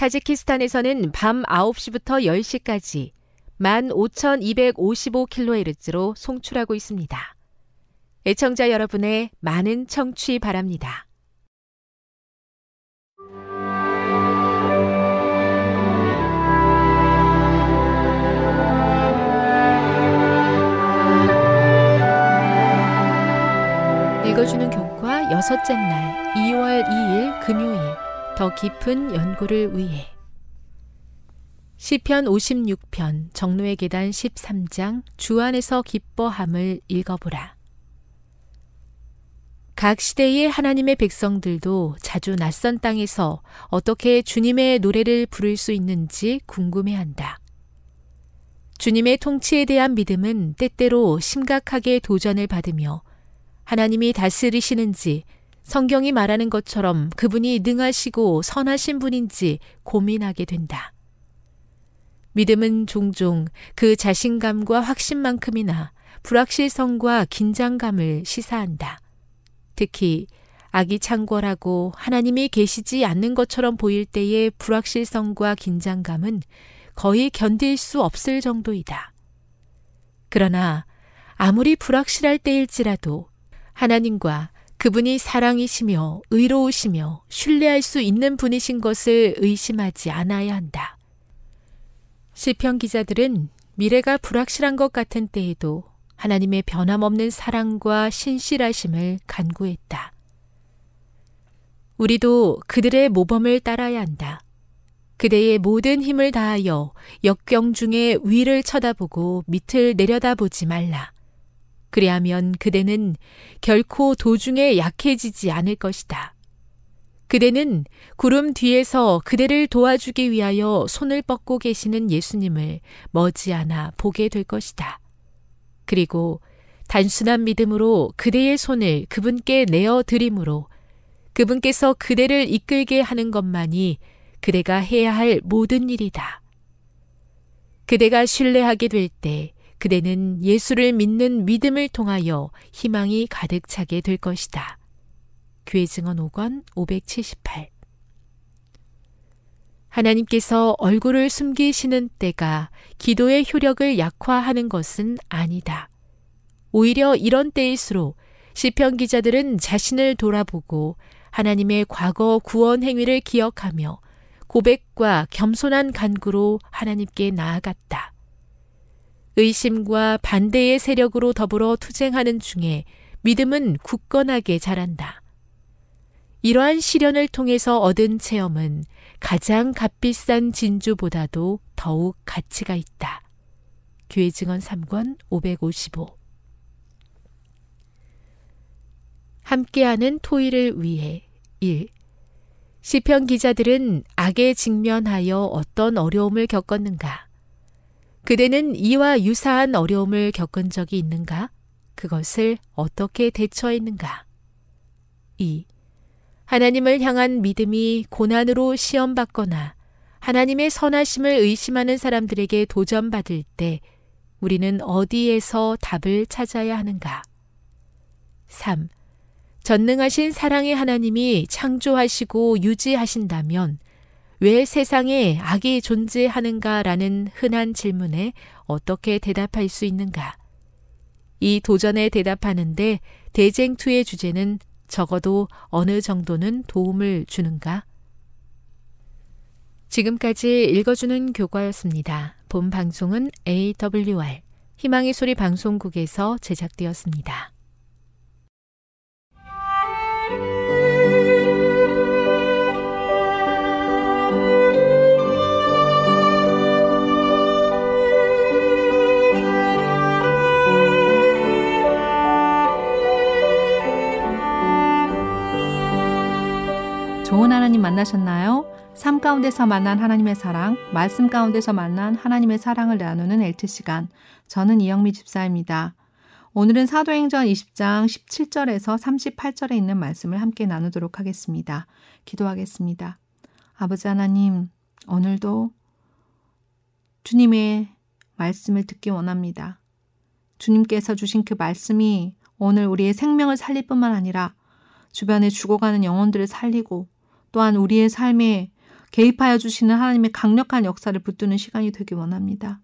타지키스탄에서는 밤 9시부터 10시까지 15,255kHz로 송출하고 있습니다. 애청자 여러분의 많은 청취 바랍니다. 읽어주는 교과 여섯째 날 2월 2일 금요일 더 깊은 연구를 위해 시편 56편 정로의 계단 13장 주 안에서 기뻐함을 읽어보라. 각 시대의 하나님의 백성들도 자주 낯선 땅에서 어떻게 주님의 노래를 부를 수 있는지 궁금해한다. 주님의 통치에 대한 믿음은 때때로 심각하게 도전을 받으며 하나님이 다스리시는지 성경이 말하는 것처럼 그분이 능하시고 선하신 분인지 고민하게 된다. 믿음은 종종 그 자신감과 확신만큼이나 불확실성과 긴장감을 시사한다. 특히 악이 창궐하고 하나님이 계시지 않는 것처럼 보일 때의 불확실성과 긴장감은 거의 견딜 수 없을 정도이다. 그러나 아무리 불확실할 때일지라도 하나님과 그분이 사랑이시며 의로우시며 신뢰할 수 있는 분이신 것을 의심하지 않아야 한다. 시편 기자들은 미래가 불확실한 것 같은 때에도 하나님의 변함없는 사랑과 신실하심을 간구했다. 우리도 그들의 모범을 따라야 한다. 그대의 모든 힘을 다하여 역경 중에 위를 쳐다보고 밑을 내려다보지 말라. 그리하면 그대는 결코 도중에 약해지지 않을 것이다. 그대는 구름 뒤에서 그대를 도와주기 위하여 손을 뻗고 계시는 예수님을 머지않아 보게 될 것이다. 그리고 단순한 믿음으로 그대의 손을 그분께 내어 드림으로 그분께서 그대를 이끌게 하는 것만이 그대가 해야 할 모든 일이다. 그대가 신뢰하게 될 때 그대는 예수를 믿는 믿음을 통하여 희망이 가득 차게 될 것이다. 교회 증언 5권 578 하나님께서 얼굴을 숨기시는 때가 기도의 효력을 약화하는 것은 아니다. 오히려 이런 때일수록 시편 기자들은 자신을 돌아보고 하나님의 과거 구원 행위를 기억하며 고백과 겸손한 간구로 하나님께 나아갔다. 의심과 반대의 세력으로 더불어 투쟁하는 중에 믿음은 굳건하게 자란다. 이러한 시련을 통해서 얻은 체험은 가장 값비싼 진주보다도 더욱 가치가 있다. 교회 증언 3권 555 함께하는 토의를 위해 1. 시편 기자들은 악에 직면하여 어떤 어려움을 겪었는가? 그대는 이와 유사한 어려움을 겪은 적이 있는가? 그것을 어떻게 대처했는가? 2. 하나님을 향한 믿음이 고난으로 시험받거나 하나님의 선하심을 의심하는 사람들에게 도전받을 때 우리는 어디에서 답을 찾아야 하는가? 3. 전능하신 사랑의 하나님이 창조하시고 유지하신다면 왜 세상에 악이 존재하는가라는 흔한 질문에 어떻게 대답할 수 있는가? 이 도전에 대답하는데 대쟁투의 주제는 적어도 어느 정도는 도움을 주는가? 지금까지 읽어주는 교과였습니다. 본 방송은 AWR 희망의 소리 방송국에서 제작되었습니다. 좋은 하나님 만나셨나요? 삶 가운데서 만난 하나님의 사랑, 말씀 가운데서 만난 하나님의 사랑을 나누는 엘트 시간. 저는 이영미 집사입니다. 오늘은 사도행전 20장 17절에서 38절에 있는 말씀을 함께 나누도록 하겠습니다. 기도하겠습니다. 아버지 하나님, 오늘도 주님의 말씀을 듣기 원합니다. 주님께서 주신 그 말씀이 오늘 우리의 생명을 살릴 뿐만 아니라 주변에 죽어가는 영혼들을 살리고 또한 우리의 삶에 개입하여 주시는 하나님의 강력한 역사를 붙드는 시간이 되기 원합니다.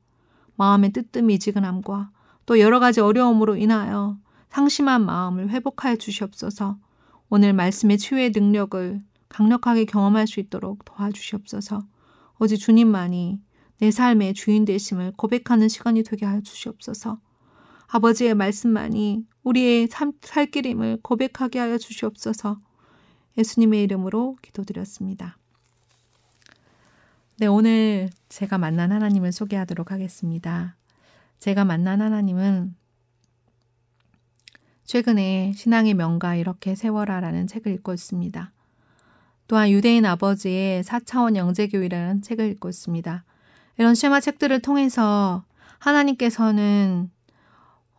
마음의 뜨뜻미지근함과 또 여러 가지 어려움으로 인하여 상심한 마음을 회복하여 주시옵소서. 오늘 말씀의 치유의 능력을 강력하게 경험할 수 있도록 도와주시옵소서. 오직 주님만이 내 삶의 주인 되심을 고백하는 시간이 되게 하여 주시옵소서. 아버지의 말씀만이 우리의 살 길임을 고백하게 하여 주시옵소서 예수님의 이름으로 기도드렸습니다. 네, 오늘 제가 만난 하나님을 소개하도록 하겠습니다. 제가 만난 하나님은 최근에 신앙의 명가 이렇게 세워라라는 책을 읽고 있습니다. 또한 유대인 아버지의 4차원 영재교회라는 책을 읽고 있습니다. 이런 쉐마 책들을 통해서 하나님께서는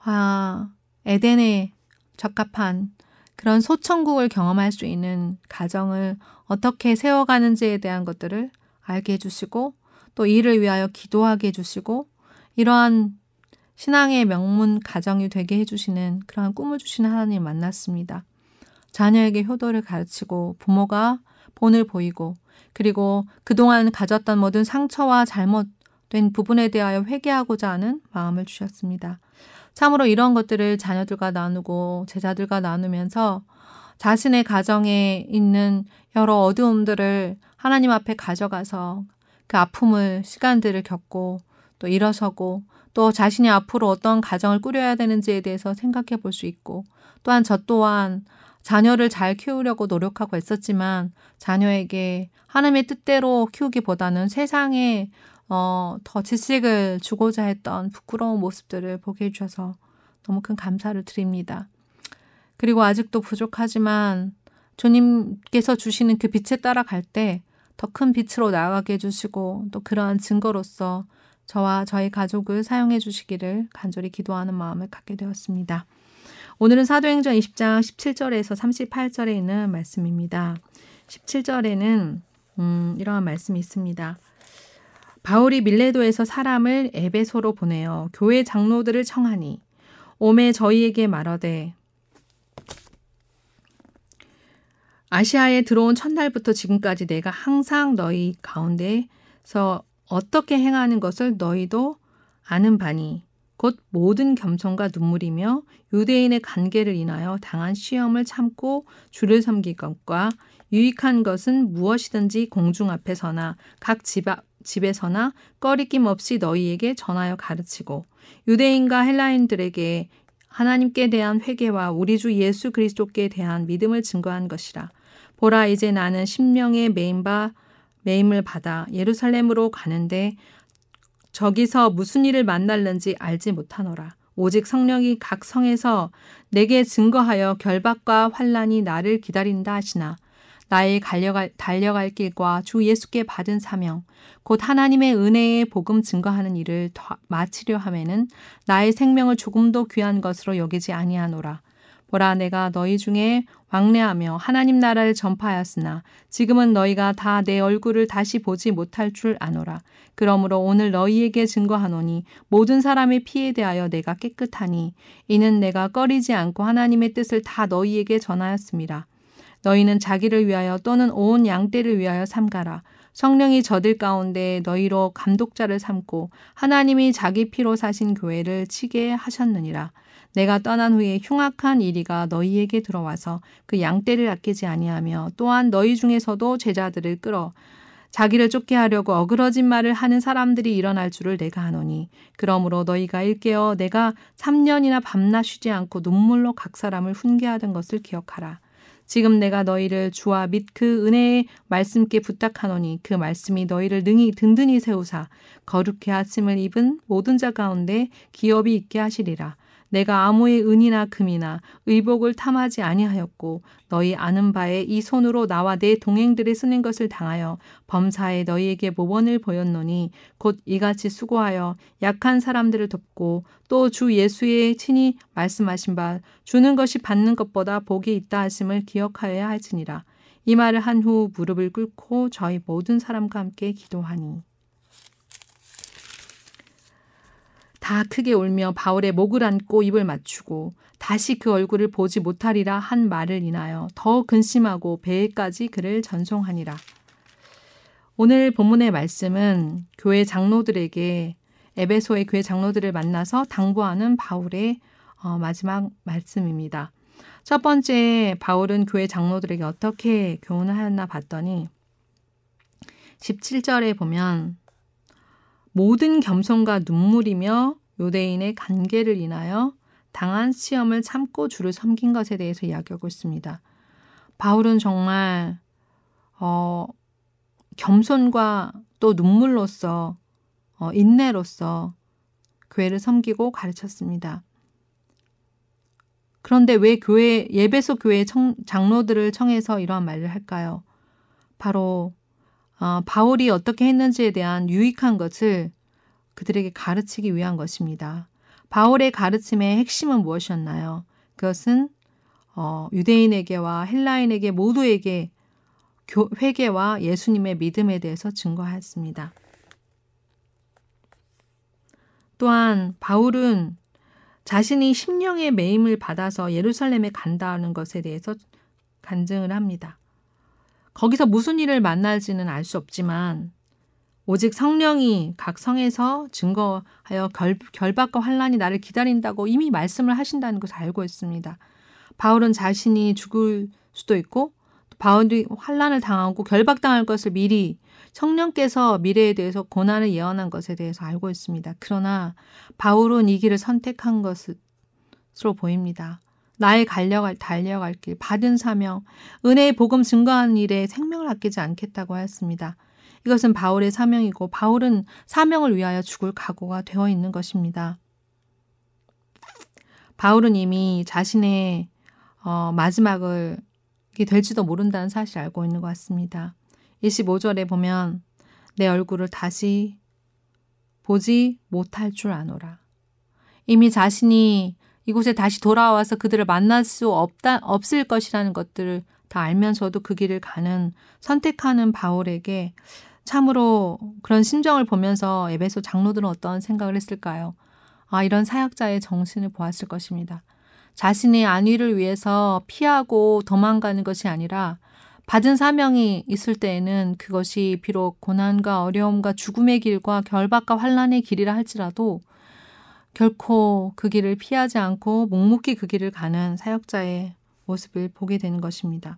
와, 에덴에 적합한 그런 소천국을 경험할 수 있는 가정을 어떻게 세워가는지에 대한 것들을 알게 해주시고 또 이를 위하여 기도하게 해주시고 이러한 신앙의 명문 가정이 되게 해주시는 그러한 꿈을 주시는 하나님을 만났습니다. 자녀에게 효도를 가르치고 부모가 본을 보이고 그리고 그동안 가졌던 모든 상처와 잘못된 부분에 대하여 회개하고자 하는 마음을 주셨습니다. 참으로 이런 것들을 자녀들과 나누고 제자들과 나누면서 자신의 가정에 있는 여러 어두움들을 하나님 앞에 가져가서 그 아픔을 시간들을 겪고 또 일어서고 또 자신이 앞으로 어떤 가정을 꾸려야 되는지에 대해서 생각해 볼 수 있고 또한 저 또한 자녀를 잘 키우려고 노력하고 있었지만 자녀에게 하나님의 뜻대로 키우기보다는 세상에 어, 더 지식을 주고자 했던 부끄러운 모습들을 보게 해주셔서 너무 큰 감사를 드립니다. 그리고 아직도 부족하지만 주님께서 주시는 그 빛에 따라갈 때 더 큰 빛으로 나아가게 해주시고 또 그러한 증거로서 저와 저희 가족을 사용해 주시기를 간절히 기도하는 마음을 갖게 되었습니다. 오늘은 사도행전 20장 17절에서 38절에 있는 말씀입니다. 17절에는 음, 이러한 말씀이 있습니다. 바울이 밀레도에서 사람을 에베소로 보내어 교회 장로들을 청하니 오매 저희에게 말하되 아시아에 들어온 첫날부터 지금까지 내가 항상 너희 가운데서 어떻게 행하는 것을 너희도 아는 바니 곧 모든 겸손과 눈물이며 유대인의 관계를 인하여 당한 시험을 참고 주를 섬길 것과 유익한 것은 무엇이든지 공중 앞에서나 각 집 앞, 집에서나 꺼리낌 없이 너희에게 전하여 가르치고 유대인과 헬라인들에게 하나님께 대한 회개와 우리 주 예수 그리스도께 대한 믿음을 증거한 것이라. 보라 이제 나는 심령의 매임바 매임을 받아 예루살렘으로 가는데 저기서 무슨 일을 만날는지 알지 못하노라. 오직 성령이 각 성에서 내게 증거하여 결박과 환란이 나를 기다린다 하시나 나의 달려갈, 달려갈 길과 주 예수께 받은 사명, 곧 하나님의 은혜의 복음 증거하는 일을 마치려 함에는 나의 생명을 조금도 귀한 것으로 여기지 아니하노라. 보라 내가 너희 중에 왕래하며 하나님 나라를 전파하였으나 지금은 너희가 다 내 얼굴을 다시 보지 못할 줄 아노라. 그러므로 오늘 너희에게 증거하노니 모든 사람의 피에 대하여 내가 깨끗하니 이는 내가 꺼리지 않고 하나님의 뜻을 다 너희에게 전하였습니다. 너희는 자기를 위하여 또는 온 양떼를 위하여 삼가라. 성령이 저들 가운데 너희로 감독자를 삼고 하나님이 자기 피로 사신 교회를 치게 하셨느니라. 내가 떠난 후에 흉악한 이리가 너희에게 들어와서 그 양떼를 아끼지 아니하며 또한 너희 중에서도 제자들을 끌어 자기를 쫓게 하려고 어그러진 말을 하는 사람들이 일어날 줄을 내가 아노니 그러므로 너희가 일깨어 내가 3년이나 밤낮 쉬지 않고 눈물로 각 사람을 훈계하던 것을 기억하라. 지금 내가 너희를 주와 및 그 은혜의 말씀께 부탁하노니 그 말씀이 너희를 능히 든든히 세우사 거룩해 하심을 입은 모든 자 가운데 기업이 있게 하시리라. 내가 아무의 은이나 금이나 의복을 탐하지 아니하였고 너희 아는 바에 이 손으로 나와 내 동행들의 쓰는 것을 당하여 범사에 너희에게 모범을 보였노니 곧 이같이 수고하여 약한 사람들을 돕고 또 주 예수의 친히 말씀하신 바 주는 것이 받는 것보다 복이 있다 하심을 기억하여야 할지니라. 이 말을 한 후 무릎을 꿇고 저희 모든 사람과 함께 기도하니 다 크게 울며 바울의 목을 안고 입을 맞추고 다시 그 얼굴을 보지 못하리라 한 말을 인하여 더 근심하고 배에까지 그를 전송하니라. 오늘 본문의 말씀은 교회 장로들에게 에베소의 교회 장로들을 만나서 당부하는 바울의 어, 마지막 말씀입니다. 첫 번째 바울은 교회 장로들에게 어떻게 교훈을 하였나 봤더니 17절에 보면 모든 겸손과 눈물이며 요대인의 관계를 인하여 당한 시험을 참고 주를 섬긴 것에 대해서 이야기하고 있습니다. 바울은 정말 어, 겸손과 또 눈물로서 어, 인내로서 교회를 섬기고 가르쳤습니다. 그런데 왜 교회 예배소 교회 청, 장로들을 청해서 이러한 말을 할까요? 바로 어, 바울이 어떻게 했는지에 대한 유익한 것을 그들에게 가르치기 위한 것입니다. 바울의 가르침의 핵심은 무엇이었나요? 그것은 어, 유대인에게와 헬라인에게 모두에게 교, 회개와 예수님의 믿음에 대해서 증거하였습니다. 또한 바울은 자신이 심령의 매임을 받아서 예루살렘에 간다는 것에 대해서 간증을 합니다. 거기서 무슨 일을 만날지는 알 수 없지만 오직 성령이 각 성에서 증거하여 결, 결박과 환란이 나를 기다린다고 이미 말씀을 하신다는 것을 알고 있습니다. 바울은 자신이 죽을 수도 있고 바울이 환란을 당하고 결박당할 것을 미리 성령께서 미래에 대해서 고난을 예언한 것에 대해서 알고 있습니다. 그러나 바울은 이 길을 선택한 것으로 보입니다. 나의 달려갈, 달려갈 길, 받은 사명, 은혜의 복음 증거하는 일에 생명을 아끼지 않겠다고 하였습니다. 이것은 바울의 사명이고 바울은 사명을 위하여 죽을 각오가 되어 있는 것입니다. 바울은 이미 자신의 어, 마지막을 될지도 모른다는 사실을 알고 있는 것 같습니다. 25절에 보면 내 얼굴을 다시 보지 못할 줄 아노라. 이미 자신이 이곳에 다시 돌아와서 그들을 만날 수 없다, 없을 것이라는 것들을 다 알면서도 그 길을 가는 선택하는 바울에게 참으로 그런 심정을 보면서 에베소 장로들은 어떤 생각을 했을까요? 아, 이런 사역자의 정신을 보았을 것입니다. 자신의 안위를 위해서 피하고 도망가는 것이 아니라 받은 사명이 있을 때에는 그것이 비록 고난과 어려움과 죽음의 길과 결박과 환란의 길이라 할지라도 결코 그 길을 피하지 않고 묵묵히 그 길을 가는 사역자의 모습을 보게 되는 것입니다.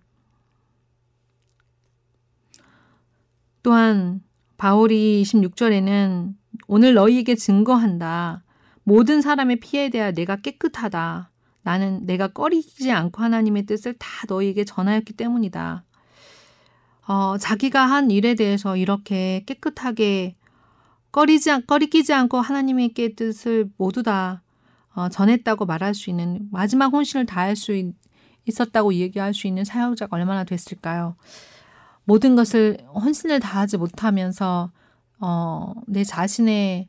또한 바울이 26절에는 오늘 너희에게 증거한다. 모든 사람의 피에 대하여 내가 깨끗하다. 나는 내가 꺼리지 않고 하나님의 뜻을 다 너희에게 전하였기 때문이다. 어, 자기가 한 일에 대해서 이렇게 깨끗하게 꺼리지, 꺼리끼지 않고 하나님의 뜻을 모두 다 어, 전했다고 말할 수 있는 마지막 혼신을 다할 수 있, 있었다고 얘기할 수 있는 사역자가 얼마나 됐을까요? 모든 것을 혼신을 다하지 못하면서 어, 내 자신의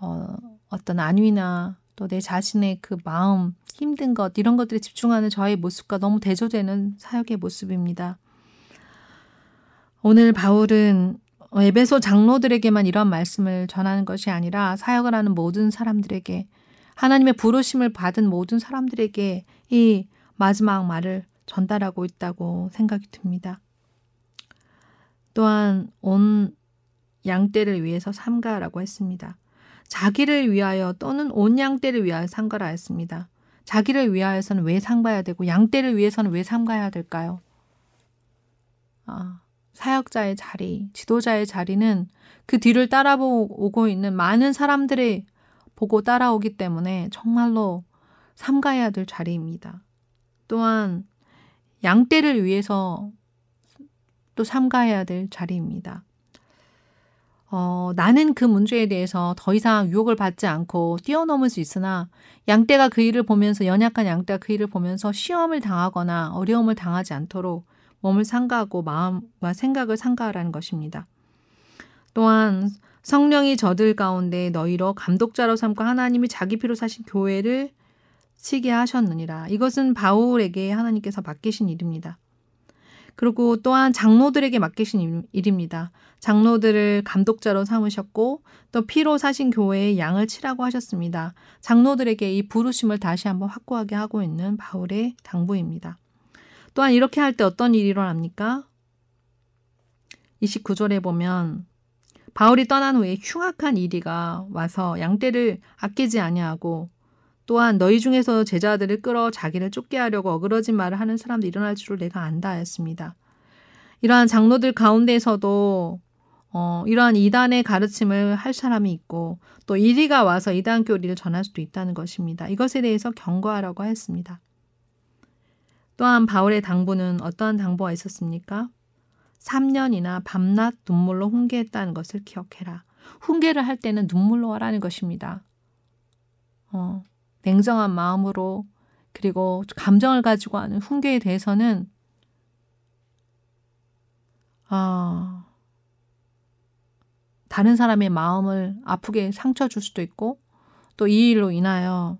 어, 어떤 안위나 또 내 자신의 그 마음, 힘든 것 이런 것들에 집중하는 저의 모습과 너무 대조되는 사역의 모습입니다. 오늘 바울은 에베소 장로들에게만 이런 말씀을 전하는 것이 아니라 사역을 하는 모든 사람들에게 하나님의 부르심을 받은 모든 사람들에게 이 마지막 말을 전달하고 있다고 생각이 듭니다. 또한 온 양떼를 위해서 삼가라고 했습니다. 자기를 위하여 또는 온 양떼를 위하여 삼가라 했습니다. 자기를 위하여서는 왜 삼가야 되고 양떼를 위해서는 왜 삼가야 될까요? 아, 사역자의 자리, 지도자의 자리는 그 뒤를 따라오고 있는 많은 사람들의 보고 따라오기 때문에 정말로 삼가야 될 자리입니다. 또한 양떼를 위해서 또 삼가해야 될 자리입니다. 어, 나는 그 문제에 대해서 더 이상 유혹을 받지 않고 뛰어넘을 수 있으나 양떼가 그 일을 보면서 연약한 양떼가 그 일을 보면서 시험을 당하거나 어려움을 당하지 않도록 몸을 상가하고 마음과 생각을 상가하라는 것입니다. 또한 성령이 저들 가운데 너희로 감독자로 삼고 하나님이 자기 피로 사신 교회를 치게 하셨느니라. 이것은 바울에게 하나님께서 맡기신 일입니다. 그리고 또한 장로들에게 맡기신 일입니다. 장로들을 감독자로 삼으셨고 또 피로 사신 교회의 양을 치라고 하셨습니다. 장로들에게 이 부르심을 다시 한번 확고하게 하고 있는 바울의 당부입니다. 또한 이렇게 할 때 어떤 일이 일어납니까? 29절에 보면 바울이 떠난 후에 흉악한 이리가 와서 양떼를 아끼지 아니하고 또한 너희 중에서 제자들을 끌어 자기를 쫓게 하려고 어그러진 말을 하는 사람도 일어날 줄을 내가 안다 했습니다. 이러한 장로들 가운데서도 어, 이러한 이단의 가르침을 할 사람이 있고 또 이리가 와서 이단 교리를 전할 수도 있다는 것입니다. 이것에 대해서 경고하라고 했습니다. 또한 바울의 당부는 어떠한 당부가 있었습니까? 3년이나 밤낮 눈물로 훈계했다는 것을 기억해라. 훈계를 할 때는 눈물로 하라는 것입니다. 어, 냉정한 마음으로 그리고 감정을 가지고 하는 훈계에 대해서는 아, 다른 사람의 마음을 아프게 상처 줄 수도 있고 또 이 일로 인하여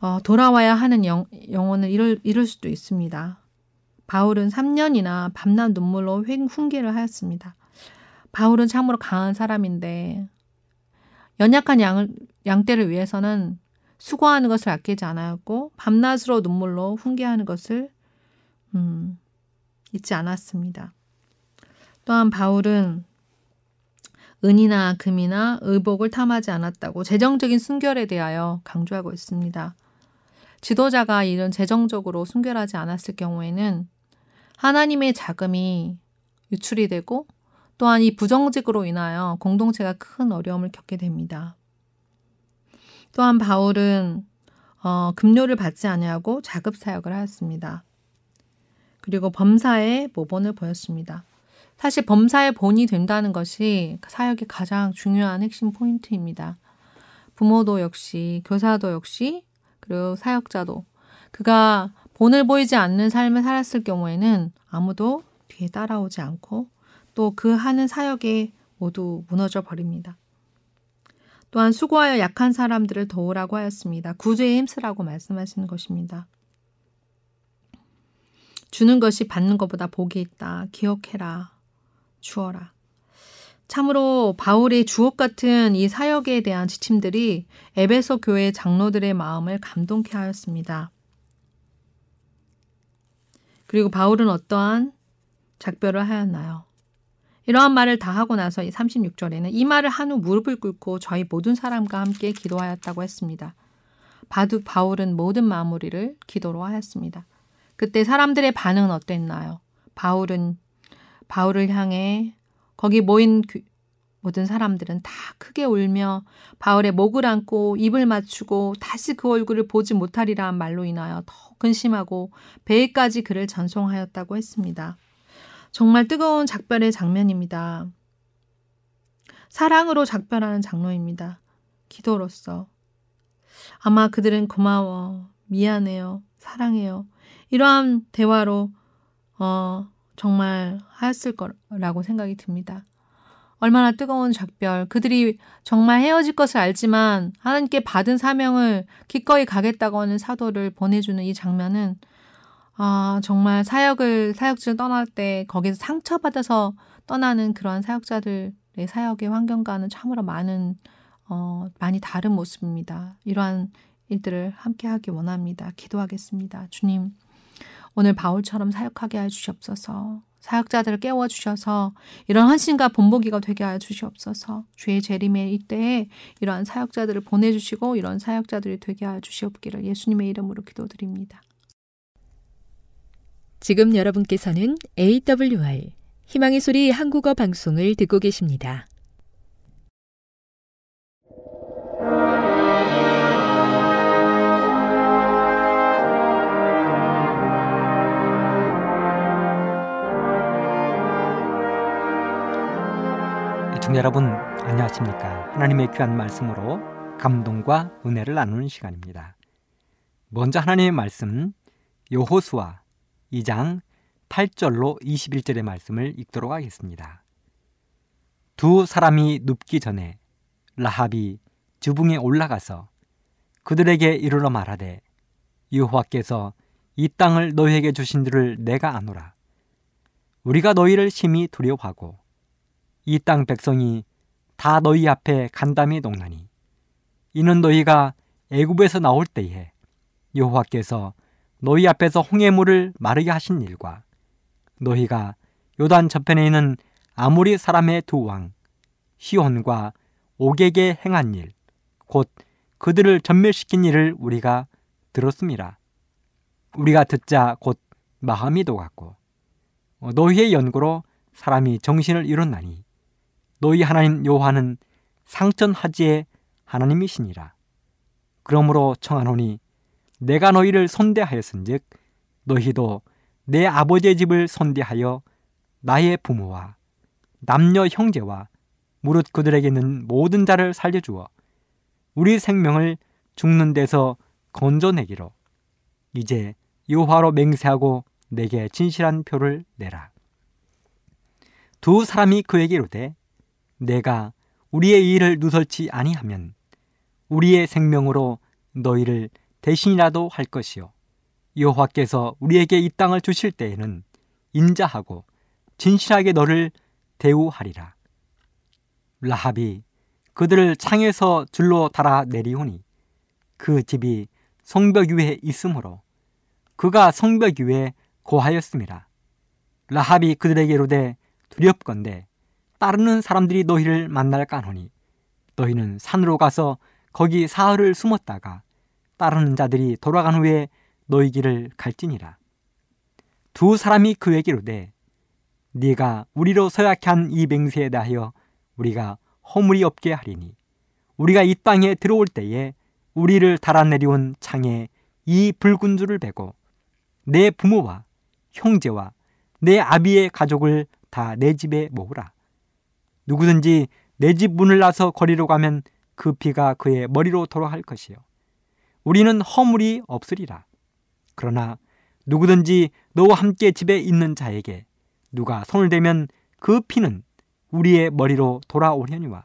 어, 돌아와야 하는 영, 영혼을 잃을, 잃을 수도 있습니다. 바울은 3년이나 밤낮 눈물로 훈계를 하였습니다. 바울은 참으로 강한 사람인데 연약한 양, 양떼를 위해서는 수고하는 것을 아끼지 않았고 밤낮으로 눈물로 훈계하는 것을 음, 잊지 않았습니다. 또한 바울은 은이나 금이나 의복을 탐하지 않았다고 재정적인 순결에 대하여 강조하고 있습니다. 지도자가 이런 재정적으로 순결하지 않았을 경우에는 하나님의 자금이 유출이 되고 또한 이 부정직으로 인하여 공동체가 큰 어려움을 겪게 됩니다. 또한 바울은 어, 급료를 받지 아니하고 자급 사역을 하였습니다. 그리고 범사의 모본을 보였습니다. 사실 범사의 본이 된다는 것이 사역의 가장 중요한 핵심 포인트입니다. 부모도 역시, 교사도 역시, 그리고 사역자도 그가 본을 보이지 않는 삶을 살았을 경우에는 아무도 뒤에 따라오지 않고 또 그 하는 사역에 모두 무너져 버립니다. 또한 수고하여 약한 사람들을 도우라고 하였습니다. 구제에 힘쓰라고 말씀하시는 것입니다. 주는 것이 받는 것보다 복이 있다. 기억해라. 주어라. 참으로 바울의 주옥 같은 이 사역에 대한 지침들이 에베소 교회 장로들의 마음을 감동케 하였습니다. 그리고 바울은 어떠한 작별을 하였나요? 이러한 말을 다 하고 나서 36절에는 이 말을 한 후 무릎을 꿇고 저희 모든 사람과 함께 기도하였다고 했습니다. 바둑 바울은 모든 마무리를 기도로 하였습니다. 그때 사람들의 반응은 어땠나요? 바울은 바울을 향해 거기 모인 모든 사람들은 다 크게 울며 바울의 목을 안고 입을 맞추고 다시 그 얼굴을 보지 못하리라 한 말로 인하여 더 근심하고 배에까지 그를 전송하였다고 했습니다. 정말 뜨거운 작별의 장면입니다. 사랑으로 작별하는 장로입니다. 기도로서. 아마 그들은 고마워, 미안해요, 사랑해요. 이러한 대화로, 어, 정말 하였을 거라고 생각이 듭니다. 얼마나 뜨거운 작별. 그들이 정말 헤어질 것을 알지만 하나님께 받은 사명을 기꺼이 가겠다고 하는 사도를 보내주는 이 장면은 아, 정말 사역을, 사역지를 떠날 때 거기서 상처받아서 떠나는 그러한 사역자들의 사역의 환경과는 참으로 많은, 어, 많이 다른 모습입니다. 이러한 일들을 함께 하기 원합니다. 기도하겠습니다. 주님, 오늘 바울처럼 사역하게 해 주시옵소서. 사역자들을 깨워 주셔서 이런 헌신과 본보기가 되게 하여 주시옵소서. 주의 재림의 이때에 이러한 사역자들을 보내 주시고 이런 사역자들이 되게 하여 주시옵기를 예수님의 이름으로 기도드립니다. 지금 여러분께서는 AWR 희망의 소리 한국어 방송을 듣고 계십니다. 애청자 여러분 안녕하십니까? 하나님의 귀한 말씀으로 감동과 은혜를 나누는 시간입니다. 먼저 하나님의 말씀 요호수아 2장 8절로 21절의 말씀을 읽도록 하겠습니다. 두 사람이 눕기 전에 라합이 주붕에 올라가서 그들에게 이르러 말하되 여호와께서 이 땅을 너희에게 주신 줄을 내가 아노라. 우리가 너희를 심히 두려워하고 이 땅 백성이 다 너희 앞에 간담이 농나니 이는 너희가 애굽에서 나올 때에 여호와께서 너희 앞에서 홍해물을 마르게 하신 일과 너희가 요단 저편에 있는 아모리 사람의 두 왕 시온과 오객에 행한 일 곧 그들을 전멸시킨 일을 우리가 들었습니다. 우리가 듣자 곧 마음이 녹았고 너희의 연고로 사람이 정신을 잃었나니 너희 하나님 여호와는 상천하지의 하나님이시니라. 그러므로 청하노니 내가 너희를 선대하였은즉 너희도 내 아버지의 집을 선대하여 나의 부모와 남녀 형제와 무릇 그들에게 있는 모든 자를 살려주어 우리 생명을 죽는 데서 건져내기로 이제 여호와로 맹세하고 내게 진실한 표를 내라. 두 사람이 그에게 이르되 내가 우리의 일을 누설치 아니하면 우리의 생명으로 너희를 대신이라도 할 것이요 여호와께서 우리에게 이 땅을 주실 때에는 인자하고 진실하게 너를 대우하리라. 라합이 그들을 창에서 줄로 달아 내리오니 그 집이 성벽 위에 있으므로 그가 성벽 위에 고하였습니다. 라합이 그들에게 이르되 두렵건대 따르는 사람들이 너희를 만날까 하니 너희는 산으로 가서 거기 사흘을 숨었다가 따르는 자들이 돌아간 후에 너희 길을 갈지니라. 두 사람이 그에게 이르되 네가 우리로 서약해 한 이 맹세에 대하여 우리가 허물이 없게 하리니 우리가 이 땅에 들어올 때에 우리를 달아내려온 창에 이 붉은 줄을 베고 내 부모와 형제와 내 아비의 가족을 다 내 집에 모으라. 누구든지 내 집 문을 나서 거리로 가면 그 피가 그의 머리로 돌아갈 것이요. 우리는 허물이 없으리라. 그러나 누구든지 너와 함께 집에 있는 자에게 누가 손을 대면 그 피는 우리의 머리로 돌아오려니와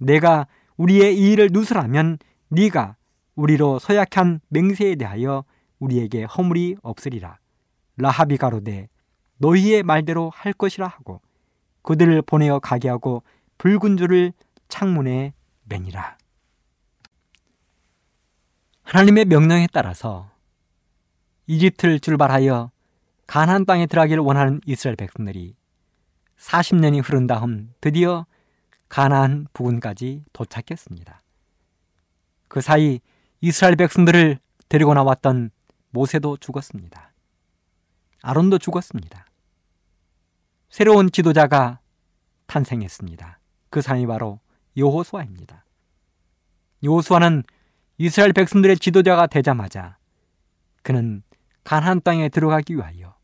내가 우리의 이 일을 누설하면 네가 우리로 서약한 맹세에 대하여 우리에게 허물이 없으리라. 라하비 가로되 너희의 말대로 할 것이라 하고 그들을 보내어 가게 하고 붉은 줄을 창문에 매니라. 하나님의 명령에 따라서 이집트를 출발하여 가나안 땅에 들어가기를 원하는 이스라엘 백성들이 40년이 흐른 다음 드디어 가나안 부근까지 도착했습니다. 그 사이 이스라엘 백성들을 데리고 나왔던 모세도 죽었습니다. 아론도 죽었습니다. 새로운 지도자가 탄생했습니다. 그 사람이 바로 요호수아입니다. 요호수아는 이스라엘 백성들의 지도자가 되자마자 그는 가나안 땅에 들어가기 위하여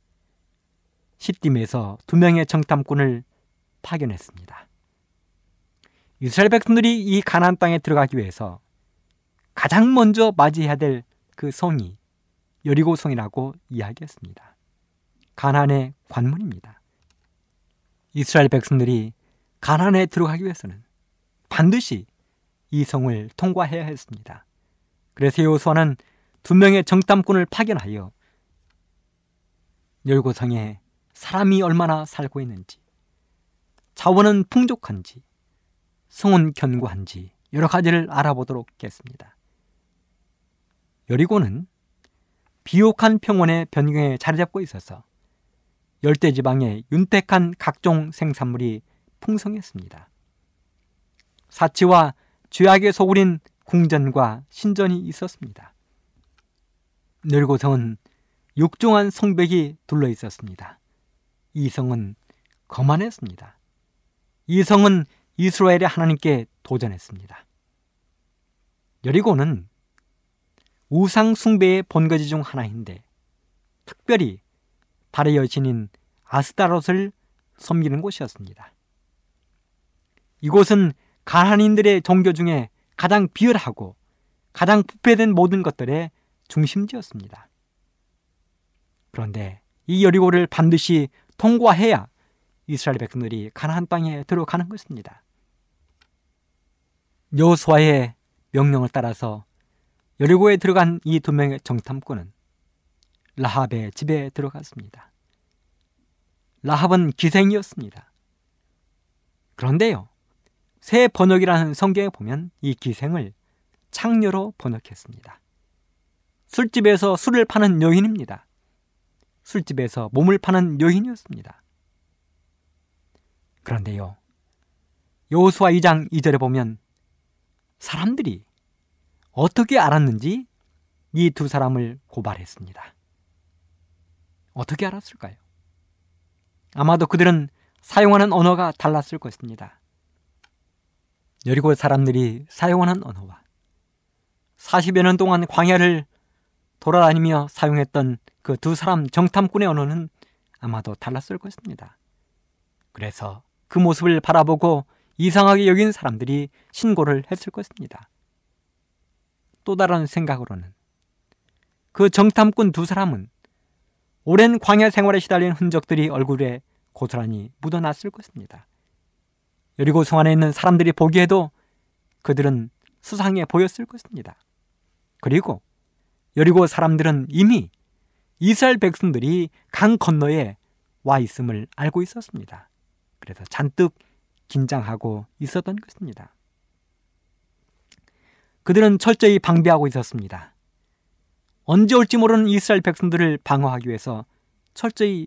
시딤에서 두 명의 정탐꾼을 파견했습니다. 이스라엘 백성들이 이 가나안 땅에 들어가기 위해서 가장 먼저 맞이해야 될 그 성이 여리고 성이라고 이야기했습니다. 가나안의 관문입니다. 이스라엘 백성들이 가나안에 들어가기 위해서는 반드시 이 성을 통과해야 했습니다. 그래서 여호수아는 두 명의 정탐꾼을 파견하여 열고성에 사람이 얼마나 살고 있는지, 자원은 풍족한지, 성은 견고한지 여러 가지를 알아보도록 했습니다. 여리고는 비옥한 평원의 변경에 자리 잡고 있어서 열대 지방에 윤택한 각종 생산물이 풍성했습니다. 사치와 죄악의 소굴인 궁전과 신전이 있었습니다. 늙고성은 육종한 성벽이 둘러 있었습니다. 이 성은 거만했습니다. 이 성은 이스라엘의 하나님께 도전했습니다. 여리고는 우상 숭배의 본거지 중 하나인데 특별히 달의 여신인 아스타롯을 섬기는 곳이었습니다. 이곳은 가나인들의 종교 중에 가장 비열하고 가장 부패된 모든 것들의 중심지였습니다. 그런데 이 여리고를 반드시 통과해야 이스라엘 백성들이 가나안 땅에 들어가는 것입니다. 여호수아의 명령을 따라서 여리고에 들어간 이 두 명의 정탐꾼은 라합의 집에 들어갔습니다. 라합은 기생이었습니다. 그런데요, 새 번역이라는 성경에 보면 이 기생을 창녀로 번역했습니다. 술집에서 술을 파는 여인입니다. 술집에서 몸을 파는 여인이었습니다. 그런데요, 여호수아 2장 2절에 보면 사람들이 어떻게 알았는지 이 두 사람을 고발했습니다. 어떻게 알았을까요? 아마도 그들은 사용하는 언어가 달랐을 것입니다. 여리고 사람들이 사용하는 언어와 40여 년 동안 광야를 돌아다니며 사용했던 그 두 사람 정탐꾼의 언어는 아마도 달랐을 것입니다. 그래서 그 모습을 바라보고 이상하게 여긴 사람들이 신고를 했을 것입니다. 또 다른 생각으로는 그 정탐꾼 두 사람은 오랜 광야 생활에 시달린 흔적들이 얼굴에 고스란히 묻어났을 것입니다. 여리고 성 안에 있는 사람들이 보기에도 그들은 수상해 보였을 것입니다. 그리고 여리고 사람들은 이미 이스라엘 백성들이 강 건너에 와 있음을 알고 있었습니다. 그래서 잔뜩 긴장하고 있었던 것입니다. 그들은 철저히 방비하고 있었습니다. 언제 올지 모르는 이스라엘 백성들을 방어하기 위해서 철저히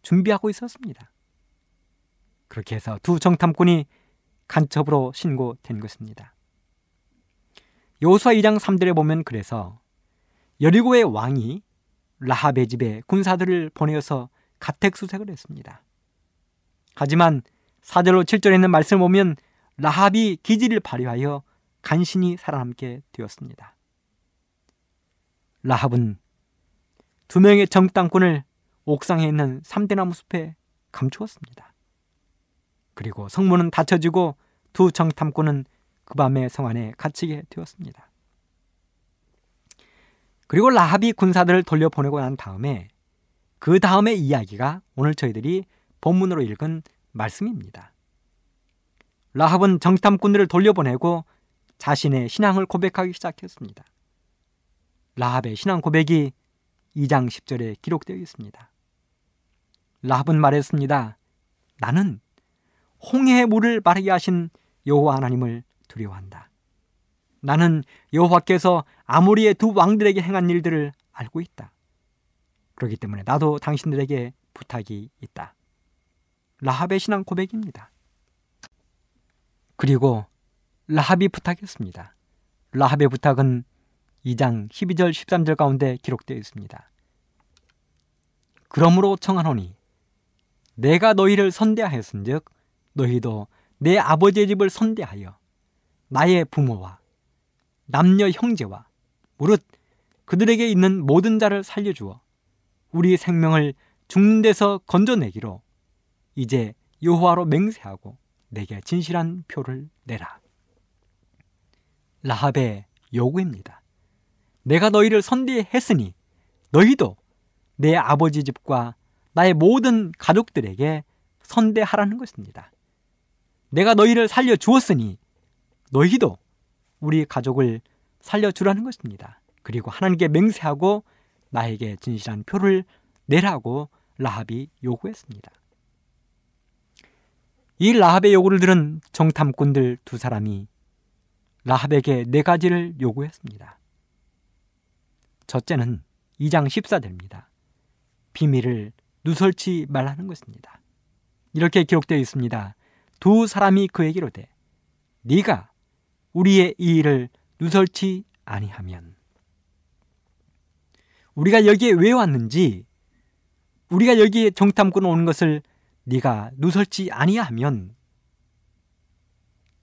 준비하고 있었습니다. 그렇게 해서 두 정탐꾼이 간첩으로 신고된 것입니다. 요수아 2장 3절에 보면 그래서 여리고의 왕이 라합의 집에 군사들을 보내어서 가택 수색을 했습니다. 하지만 4절로 7절에 있는 말씀을 보면 라합이 기지를 발휘하여 간신히 살아남게 되었습니다. 라합은 두 명의 정당꾼을 옥상에 있는 삼대나무 숲에 감추었습니다. 그리고 성문은 닫혀지고 두 정탐꾼은 그 밤에 성 안에 갇히게 되었습니다. 그리고 라합이 군사들을 돌려보내고 난 다음에 그 다음의 이야기가 오늘 저희들이 본문으로 읽은 말씀입니다. 라합은 정탐꾼들을 돌려보내고 자신의 신앙을 고백하기 시작했습니다. 라합의 신앙 고백이 2장 10절에 기록되어 있습니다. 라합은 말했습니다. 나는 홍해의 물을 마르게 하신 여호와 하나님을 두려워한다. 나는 여호와께서 아모리의 두 왕들에게 행한 일들을 알고 있다. 그렇기 때문에 나도 당신들에게 부탁이 있다. 라합의 신앙 고백입니다. 그리고 라합이 부탁했습니다. 라합의 부탁은 2장 12절 13절 가운데 기록되어 있습니다. 그러므로 청하노니 내가 너희를 선대하였은즉 너희도 내 아버지의 집을 선대하여 나의 부모와 남녀 형제와 무릇 그들에게 있는 모든 자를 살려주어 우리 생명을 죽는 데서 건져내기로 이제 여호와로 맹세하고 내게 진실한 표를 내라. 라합의 요구입니다. 내가 너희를 선대했으니 너희도 내 아버지 집과 나의 모든 가족들에게 선대하라는 것입니다. 내가 너희를 살려 주었으니 너희도 우리 가족을 살려 주라는 것입니다. 그리고 하나님께 맹세하고 나에게 진실한 표를 내라고 라합이 요구했습니다. 이 라합의 요구를 들은 정탐꾼들 두 사람이 라합에게 네 가지를 요구했습니다. 첫째는 2장 14절입니다. 비밀을 누설치 말라는 것입니다. 이렇게 기록되어 있습니다. 두 사람이 그에게로 돼 네가 우리의 이 일을 누설치 아니하면 우리가 여기에 왜 왔는지 우리가 여기에 정탐꾼 오는 것을 네가 누설치 아니하면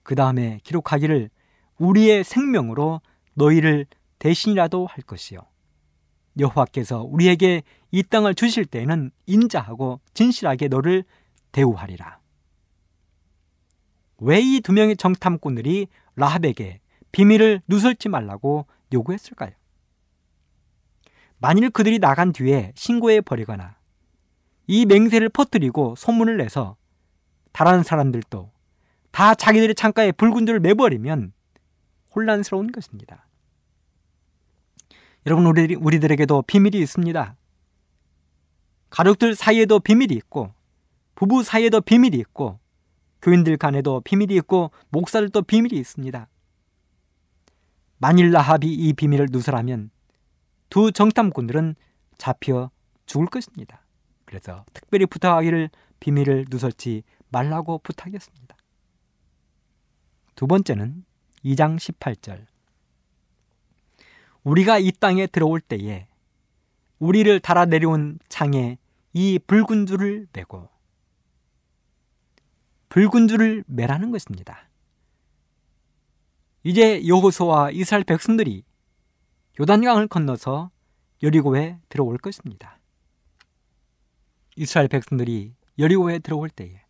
그 다음에 기록하기를 우리의 생명으로 너희를 대신이라도 할 것이요 여호와께서 우리에게 이 땅을 주실 때에는 인자하고 진실하게 너를 대우하리라. 왜 이 두 명의 정탐꾼들이 라합에게 비밀을 누설지 말라고 요구했을까요? 만일 그들이 나간 뒤에 신고해 버리거나 이 맹세를 퍼뜨리고 소문을 내서 다른 사람들도 다 자기들의 창가에 붉은 줄을 매버리면 혼란스러운 것입니다. 여러분 우리, 우리들에게도 비밀이 있습니다. 가족들 사이에도 비밀이 있고 부부 사이에도 비밀이 있고 교인들 간에도 비밀이 있고 목사들도 비밀이 있습니다. 만일 라합이 이 비밀을 누설하면 두 정탐꾼들은 잡혀 죽을 것입니다. 그래서 특별히 부탁하기를 비밀을 누설지 말라고 부탁했습니다. 두 번째는 2장 18절. 우리가 이 땅에 들어올 때에 우리를 달아 내려온 창에 이 붉은 줄을 매고 붉은 줄을 매라는 것입니다. 이제 여호수와 이스라엘 백성들이 요단강을 건너서 여리고에 들어올 것입니다. 이스라엘 백성들이 여리고에 들어올 때에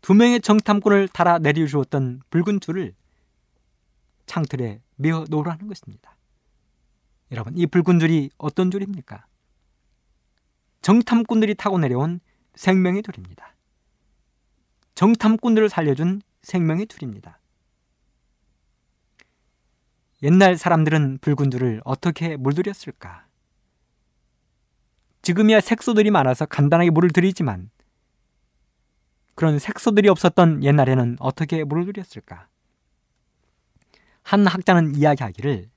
두 명의 정탐꾼을 달아 내려주었던 붉은 줄을 창틀에 메어 놓으라는 것입니다. 여러분, 이 붉은 줄이 어떤 줄입니까? 정탐꾼들이 타고 내려온 생명의 줄입니다. 정탐꾼들을 살려준 생명의 줄입니다. 옛날 사람들은 붉은 줄을 어떻게 물들였을까? 지금이야 색소들이 많아서 간단하게 물을 들이지만 그런 색소들이 없었던 옛날에는 어떻게 물을 들였을까? 한 학자는 이야기하기를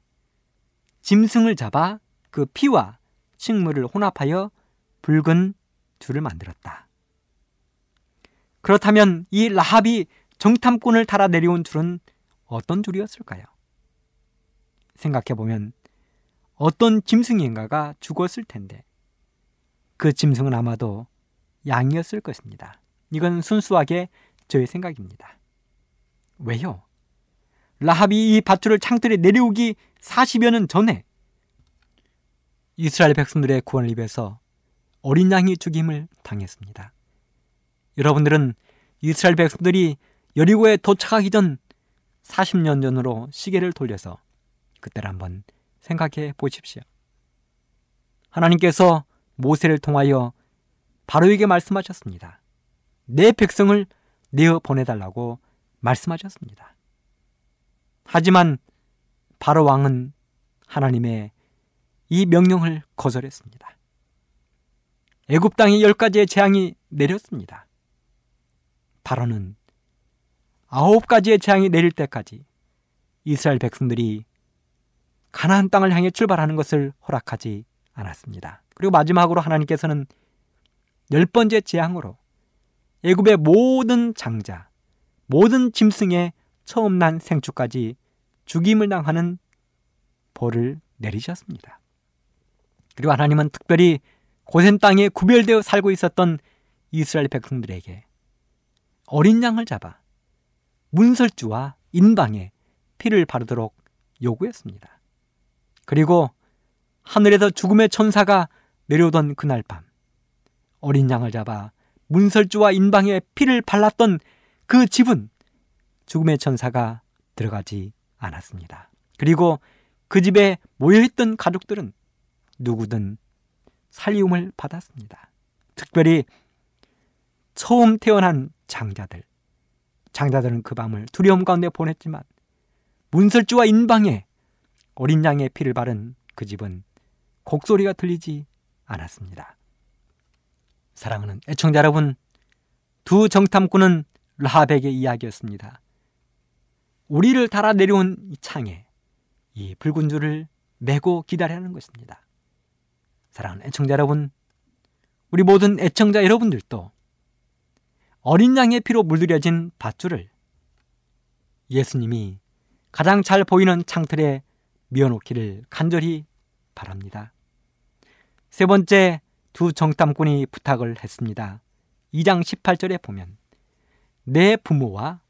짐승을 잡아 그 피와 식물을 혼합하여 붉은 줄을 만들었다. 그렇다면 이 라합이 정탐꾼을 달아 내려온 줄은 어떤 줄이었을까요? 생각해 보면 어떤 짐승인가가 죽었을 텐데 그 짐승은 아마도 양이었을 것입니다. 이건 순수하게 저의 생각입니다. 왜요? 라합이 이 밧줄을 창틀에 내려오기 40여 년 전에 이스라엘 백성들의 구원을 입에서 어린 양이 죽임을 당했습니다. 여러분들은 이스라엘 백성들이 여리고에 도착하기 전 40년 전으로 시계를 돌려서 그때를 한번 생각해 보십시오. 하나님께서 모세를 통하여 바로에게 말씀하셨습니다. 내 백성을 내어 보내달라고 말씀하셨습니다. 하지만 바로 왕은 하나님의 이 명령을 거절했습니다. 애굽 땅에 열 가지의 재앙이 내렸습니다. 바로는 아홉 가지의 재앙이 내릴 때까지 이스라엘 백성들이 가나안 땅을 향해 출발하는 것을 허락하지 않았습니다. 그리고 마지막으로 하나님께서는 열 번째 재앙으로 애굽의 모든 장자, 모든 짐승의 처음 난 생축까지 죽임을 당하는 벌을 내리셨습니다. 그리고 하나님은 특별히 고센 땅에 구별되어 살고 있었던 이스라엘 백성들에게 어린 양을 잡아 문설주와 인방에 피를 바르도록 요구했습니다. 그리고 하늘에서 죽음의 천사가 내려오던 그날 밤 어린 양을 잡아 문설주와 인방에 피를 발랐던 그 집은 죽음의 천사가 들어가지 않았습니다. 그리고 그 집에 모여있던 가족들은 누구든 살리움을 받았습니다. 특별히 처음 태어난 장자들. 장자들은 그 밤을 두려움 가운데 보냈지만 문설주와 인방에 어린 양의 피를 바른 그 집은 곡소리가 들리지 않았습니다. 사랑하는 애청자 여러분, 두 정탐꾼은 라합에게 이야기였습니다. 우리를 달아 내려온 이 창에 이 붉은 줄을 메고 기다리는 것입니다. 사랑하는 애청자 여러분, 우리 모든 애청자 여러분들도 어린 양의 피로 물들여진 밧줄을 예수님이 가장 잘 보이는 창틀에 미어놓기를 간절히 바랍니다. 세 번째 두 정탐꾼이 부탁을 했습니다. 2장 18절에 보면 내 부모와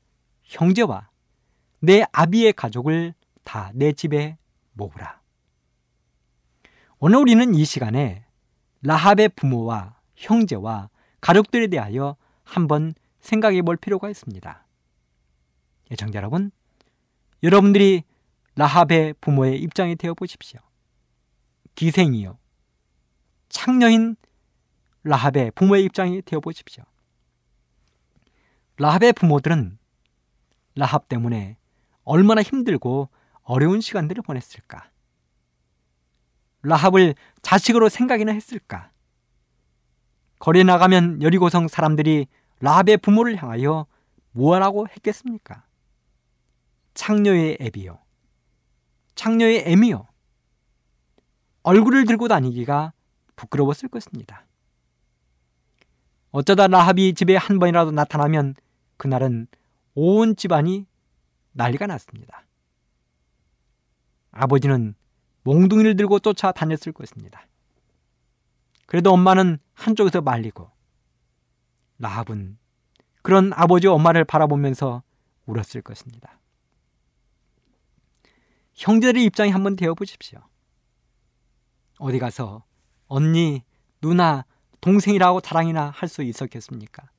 형제와 내 아비의 가족을 다 내 집에 모으라. 오늘 우리는 이 시간에 라합의 부모와 형제와 가족들에 대하여 한번 생각해 볼 필요가 있습니다. 예청자 여러분, 여러분들이 라합의 부모의 입장이 되어 보십시오. 기생이요. 창녀인 라합의 부모의 입장이 되어 보십시오. 라합의 부모들은 라합 때문에 얼마나 힘들고 어려운 시간들을 보냈을까? 라합을 자식으로 생각이나 했을까? 거리에 나가면 여리고성 사람들이 라합의 부모를 향하여 무엇라고 했겠습니까? 창녀의 애비요. 창녀의 애미요. 얼굴을 들고 다니기가 부끄러웠을 것입니다. 어쩌다 라합이 집에 한 번이라도 나타나면 그날은 온 집안이 난리가 났습니다. 아버지는 몽둥이를 들고 쫓아다녔을 것입니다. 그래도 엄마는 한쪽에서 말리고 라합은 그런 아버지와 엄마를 바라보면서 울었을 것입니다. 형제들의 입장에 한번 되어 보십시오. 어디 가서 언니, 누나, 동생이라고 자랑이나 할 수 있었겠습니까?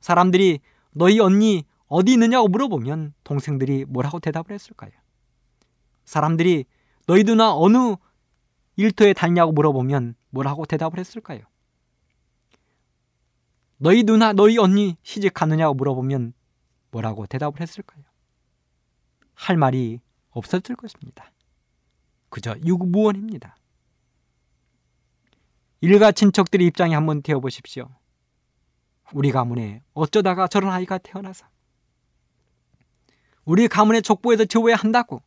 사람들이 너희 언니 어디 있느냐고 물어보면 동생들이 뭐라고 대답을 했을까요? 사람들이 너희 누나 어느 일터에 다니냐고 물어보면 뭐라고 대답을 했을까요? 너희 누나, 너희 언니 시집 갔느냐고 물어보면 뭐라고 대답을 했을까요? 할 말이 없었을 것입니다. 그저 유구무원입니다. 일가 친척들의 입장에 한번 되어 보십시오. 우리 가문에 어쩌다가 저런 아이가 태어나서 우리 가문의 족보에서 지워야 한다고.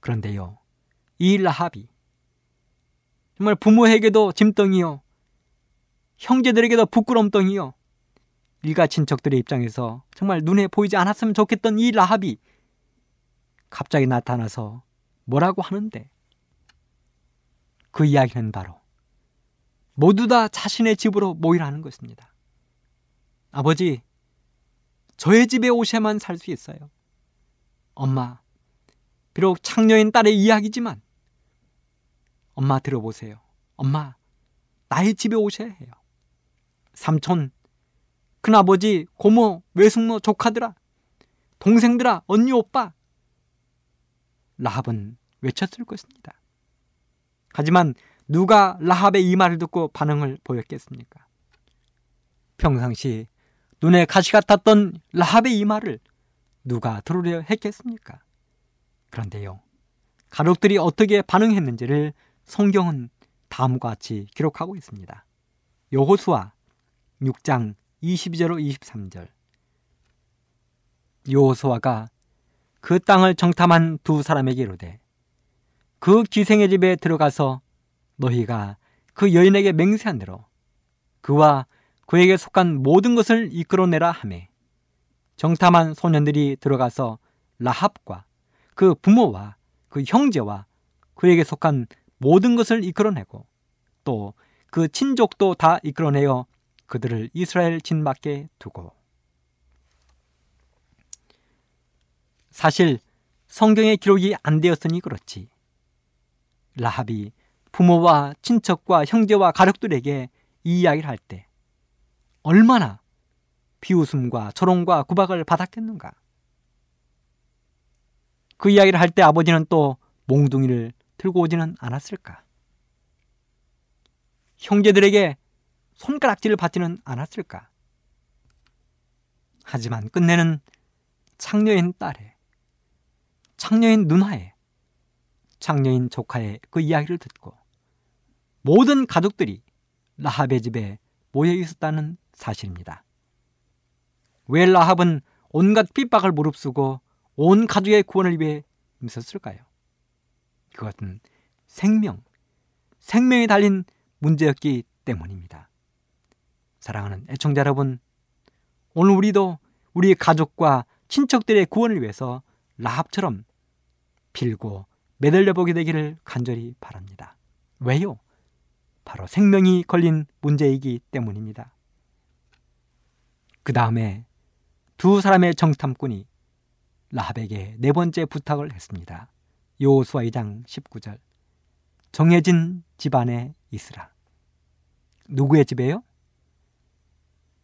그런데요, 이 라합이 정말 부모에게도 짐덩이요, 형제들에게도 부끄럼덩이요, 일가 친척들의 입장에서 정말 눈에 보이지 않았으면 좋겠던 이 라합이 갑자기 나타나서 뭐라고 하는데 그 이야기는 바로 모두 다 자신의 집으로 모이라는 것입니다. 아버지, 저의 집에 오셔야만 살 수 있어요. 엄마, 비록 창녀인 딸의 이야기지만 엄마 들어보세요. 엄마, 나의 집에 오셔야 해요. 삼촌, 큰아버지, 고모, 외숙모, 조카들아, 동생들아, 언니, 오빠. 라합은 외쳤을 것입니다. 하지만 누가 라합의 이 말을 듣고 반응을 보였겠습니까? 평상시 눈에 가시 같았던 라합의 이 말을 누가 들으려 했겠습니까? 그런데요. 가족들이 어떻게 반응했는지를 성경은 다음과 같이 기록하고 있습니다. 여호수아 6장 22절 23절 여호수아가 그 땅을 정탐한 두 사람에게 이르되 그 기생의 집에 들어가서 너희가 그 여인에게 맹세한 대로 그와 그에게 속한 모든 것을 이끌어내라 하매. 정탐한 소년들이 들어가서 라합과 그 부모와 그 형제와 그에게 속한 모든 것을 이끌어내고 또 그 친족도 다 이끌어내어 그들을 이스라엘 진 밖에 두고. 사실 성경에 기록이 안 되었으니 그렇지. 라합이 부모와 친척과 형제와 가족들에게 이 이야기를 할 때 얼마나 비웃음과 조롱과 구박을 받았겠는가. 그 이야기를 할 때 아버지는 또 몽둥이를 들고 오지는 않았을까? 형제들에게 손가락질을 받지는 않았을까? 하지만 끝내는 창녀인 딸의, 창녀인 누나의, 창녀인 조카의 그 이야기를 듣고 모든 가족들이 라합의 집에 모여 있었다는 사실입니다. 왜 라합은 온갖 핍박을 무릅쓰고 온 가족의 구원을 위해 힘썼을까요? 그것은 생명, 생명이 달린 문제였기 때문입니다. 사랑하는 애청자 여러분, 오늘 우리도 우리 가족과 친척들의 구원을 위해서 라합처럼 빌고 매달려 보게 되기를 간절히 바랍니다. 왜요? 바로 생명이 걸린 문제이기 때문입니다. 그 다음에 두 사람의 정탐꾼이 라합에게 네 번째 부탁을 했습니다. 요수아 2장 19절. 정해진 집안에 있으라. 누구의 집에요?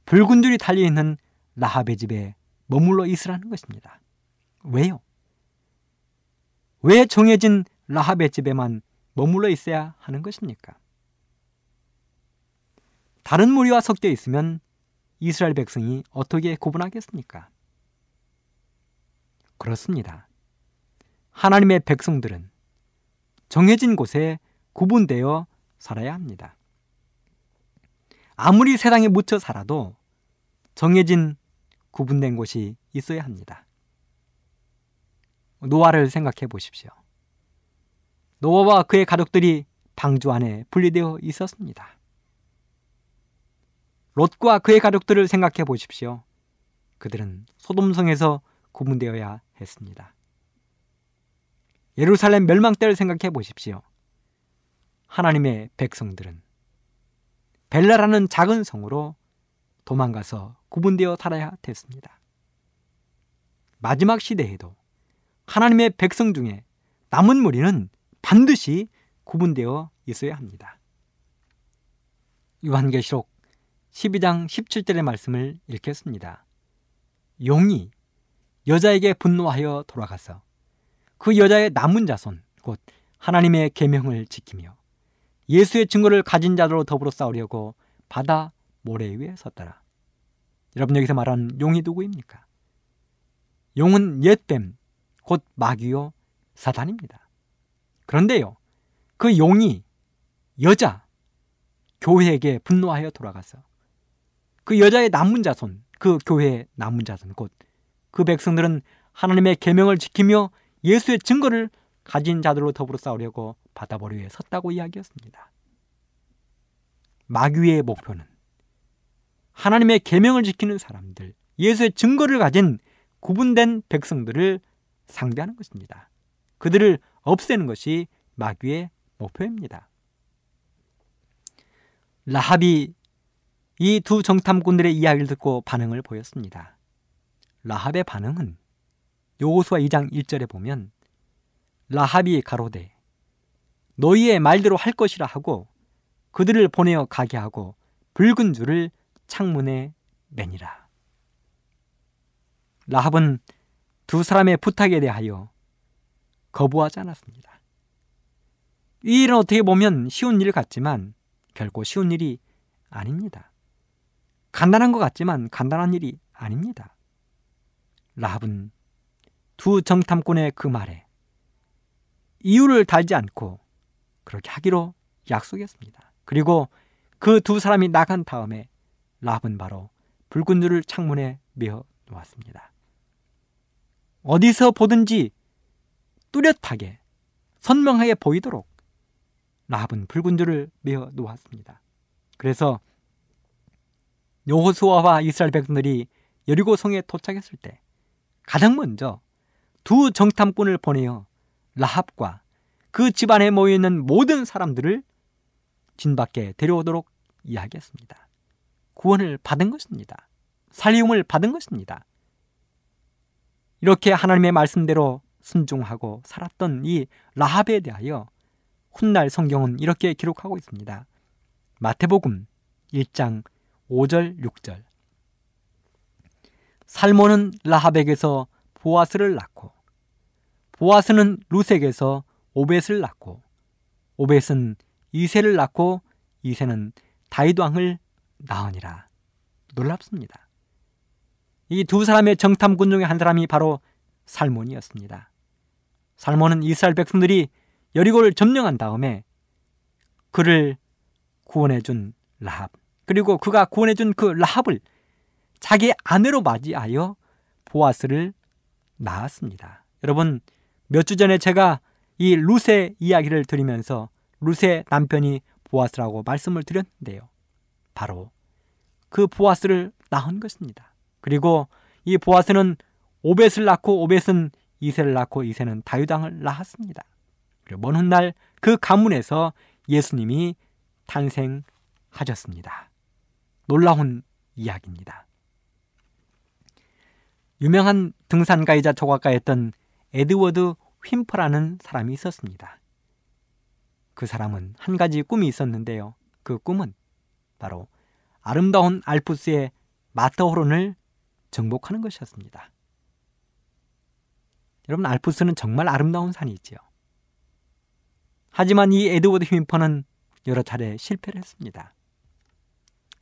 붉은 줄이 달려 있는 라합의 집에 머물러 있으라는 것입니다. 왜요? 왜 정해진 라합의 집에만 머물러 있어야 하는 것입니까? 다른 무리와 섞여 있으면 이스라엘 백성이 어떻게 구분하겠습니까? 그렇습니다. 하나님의 백성들은 정해진 곳에 구분되어 살아야 합니다. 아무리 세상에 묻혀 살아도 정해진 구분된 곳이 있어야 합니다. 노아를 생각해 보십시오. 노아와 그의 가족들이 방주 안에 분리되어 있었습니다. 롯과 그의 가족들을 생각해 보십시오. 그들은 소돔성에서 구분되어야 했습니다. 예루살렘 멸망 때를 생각해 보십시오. 하나님의 백성들은 벨라라는 작은 성으로 도망가서 구분되어 살아야 됐습니다. 마지막 시대에도 하나님의 백성 중에 남은 무리는 반드시 구분되어 있어야 합니다. 요한계시록 12장 17절의 말씀을 읽겠습니다. 용이 여자에게 분노하여 돌아가서 그 여자의 남은 자손 곧 하나님의 계명을 지키며 예수의 증거를 가진 자들로 더불어 싸우려고 바다 모래 위에 섰더라. 여러분 여기서 말하는 용이 누구입니까? 용은 옛뱀 곧 마귀요 사단입니다. 그런데요. 그 용이 여자 교회에게 분노하여 돌아가서 그 여자의 남은 자손, 그 교회의 남은 자손 곧 그 백성들은 하나님의 계명을 지키며 예수의 증거를 가진 자들로 더불어 싸우려고 바다보리 위에 섰다고 이야기했습니다. 마귀의 목표는 하나님의 계명을 지키는 사람들, 예수의 증거를 가진 구분된 백성들을 상대하는 것입니다. 그들을 없애는 것이 마귀의 목표입니다. 라합이 이 두 정탐꾼들의 이야기를 듣고 반응을 보였습니다. 라합의 반응은 요호수아 2장 1절에 보면 라합이 가로되 너희의 말대로 할 것이라 하고 그들을 보내어 가게 하고 붉은 줄을 창문에 매니라. 라합은 두 사람의 부탁에 대하여 거부하지 않았습니다. 이 일은 어떻게 보면 쉬운 일 같지만 결코 쉬운 일이 아닙니다. 간단한 것 같지만 간단한 일이 아닙니다. 라합은 두 정탐꾼의 그 말에 이유를 달지 않고 그렇게 하기로 약속했습니다. 그리고 그 두 사람이 나간 다음에 라합은 바로 붉은 줄을 창문에 메어 놓았습니다. 어디서 보든지 뚜렷하게 선명하게 보이도록 라합은 붉은 줄을 메어 놓았습니다. 그래서 요호수아와 이스라엘 백성들이 여리고 성에 도착했을 때 가장 먼저 두 정탐꾼을 보내어 라합과 그 집안에 모여 있는 모든 사람들을 진 밖에 데려오도록 이야기했습니다. 구원을 받은 것입니다. 살리움을 받은 것입니다. 이렇게 하나님의 말씀대로 순종하고 살았던 이 라합에 대하여 훗날 성경은 이렇게 기록하고 있습니다. 마태복음 1장 5절 6절 살모는 라합에게서 보아스를 낳고 보아스는 루색에서 오벳을 낳고 오벳은 이세를 낳고 이세는 다윗 왕을 낳으니라. 놀랍습니다. 이 두 사람의 정탐군 중에 한 사람이 바로 살몬이었습니다. 살몬은 이스라엘 백성들이 여리고를 점령한 다음에 그를 구원해 준 라합 그리고 그가 구원해 준 그 라합을 자기 아내로 맞이하여 보아스를 낳았습니다. 여러분 몇 주 전에 제가 이 루세 이야기를 들으면서 루세 남편이 보아스라고 말씀을 드렸는데요. 바로 그 보아스를 낳은 것입니다. 그리고 이 보아스는 오벳을 낳고 오벳은 이세를 낳고 이세는 다유당을 낳았습니다. 그리고 먼 훗날 그 가문에서 예수님이 탄생하셨습니다. 놀라운 이야기입니다. 유명한 등산가이자 조각가였던 에드워드 휰퍼라는 사람이 있었습니다. 그 사람은 한 가지 꿈이 있었는데요. 그 꿈은 바로 아름다운 알프스의 마터호론을 정복하는 것이었습니다. 여러분 알프스는 정말 아름다운 산이지요. 하지만 이 에드워드 휘퍼는 여러 차례 실패를 했습니다.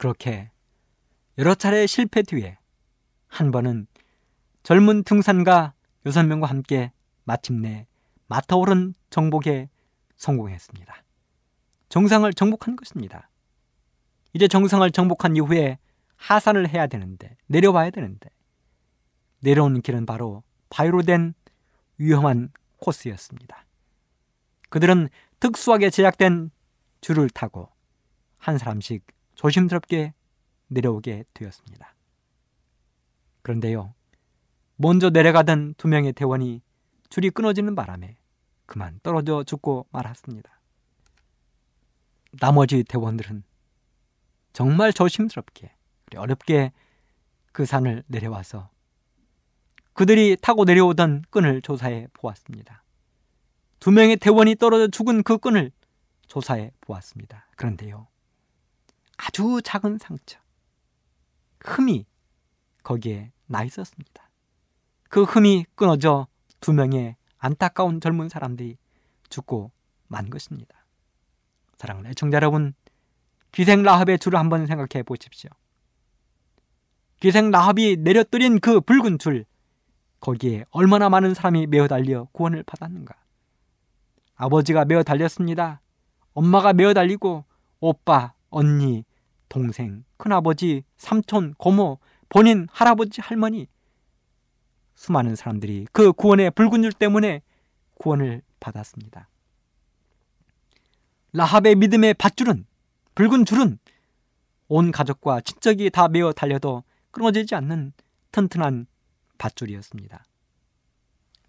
그렇게 여러 차례 실패 뒤에 한 번은 젊은 등산가 여섯 명과 함께 마침내 마터오른 정복에 성공했습니다. 정상을 정복한 것입니다. 이제 정상을 정복한 이후에 하산을 해야 되는데 내려와야 되는데 내려오는 길은 바로 바위로 된 위험한 코스였습니다. 그들은 특수하게 제작된 줄을 타고 한 사람씩 조심스럽게 내려오게 되었습니다. 그런데요, 먼저 내려가던 두 명의 대원이 줄이 끊어지는 바람에 그만 떨어져 죽고 말았습니다. 나머지 대원들은 정말 조심스럽게 어렵게 그 산을 내려와서 그들이 타고 내려오던 끈을 조사해 보았습니다. 두 명의 대원이 떨어져 죽은 그 끈을 조사해 보았습니다. 그런데요, 아주 작은 상처, 흠이 거기에 나 있었습니다. 그 흠이 끊어져 두 명의 안타까운 젊은 사람들이 죽고 만 것입니다. 사랑하는 애청자 여러분, 기생 라합의 줄을 한번 생각해 보십시오. 기생 라합이 내려뜨린 그 붉은 줄, 거기에 얼마나 많은 사람이 메어 달려 구원을 받았는가. 아버지가 메어 달렸습니다. 엄마가 메어 달리고 오빠, 언니, 동생, 큰아버지, 삼촌, 고모, 본인, 할아버지, 할머니 수많은 사람들이 그 구원의 붉은 줄 때문에 구원을 받았습니다. 라합의 믿음의 밧줄은 붉은 줄은 온 가족과 친척이 다 메어 달려도 끊어지지 않는 튼튼한 밧줄이었습니다.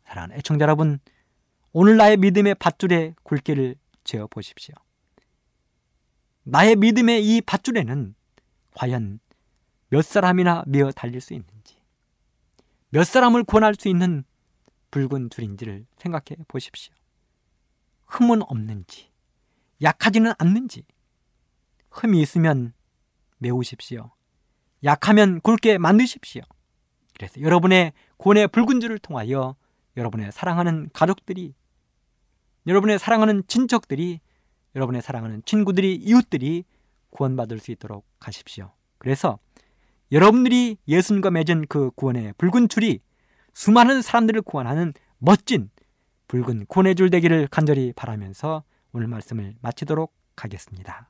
사랑하는 애청자 여러분, 오늘 나의 믿음의 밧줄에 굵기를 재어 보십시오. 나의 믿음의 이 밧줄에는 과연 몇 사람이나 메어 달릴 수 있는지, 몇 사람을 구원할 수 있는 붉은 줄인지를 생각해 보십시오. 흠은 없는지, 약하지는 않는지, 흠이 있으면 메우십시오. 약하면 굵게 만드십시오. 그래서 여러분의 구원의 붉은 줄을 통하여 여러분의 사랑하는 가족들이, 여러분의 사랑하는 친척들이, 여러분의 사랑하는 친구들이, 이웃들이 구원받을 수 있도록 하십시오. 그래서 여러분들이 예수님과 맺은 그 구원의 붉은 줄이 수많은 사람들을 구원하는 멋진 붉은 구원의 줄 되기를 간절히 바라면서 오늘 말씀을 마치도록 하겠습니다.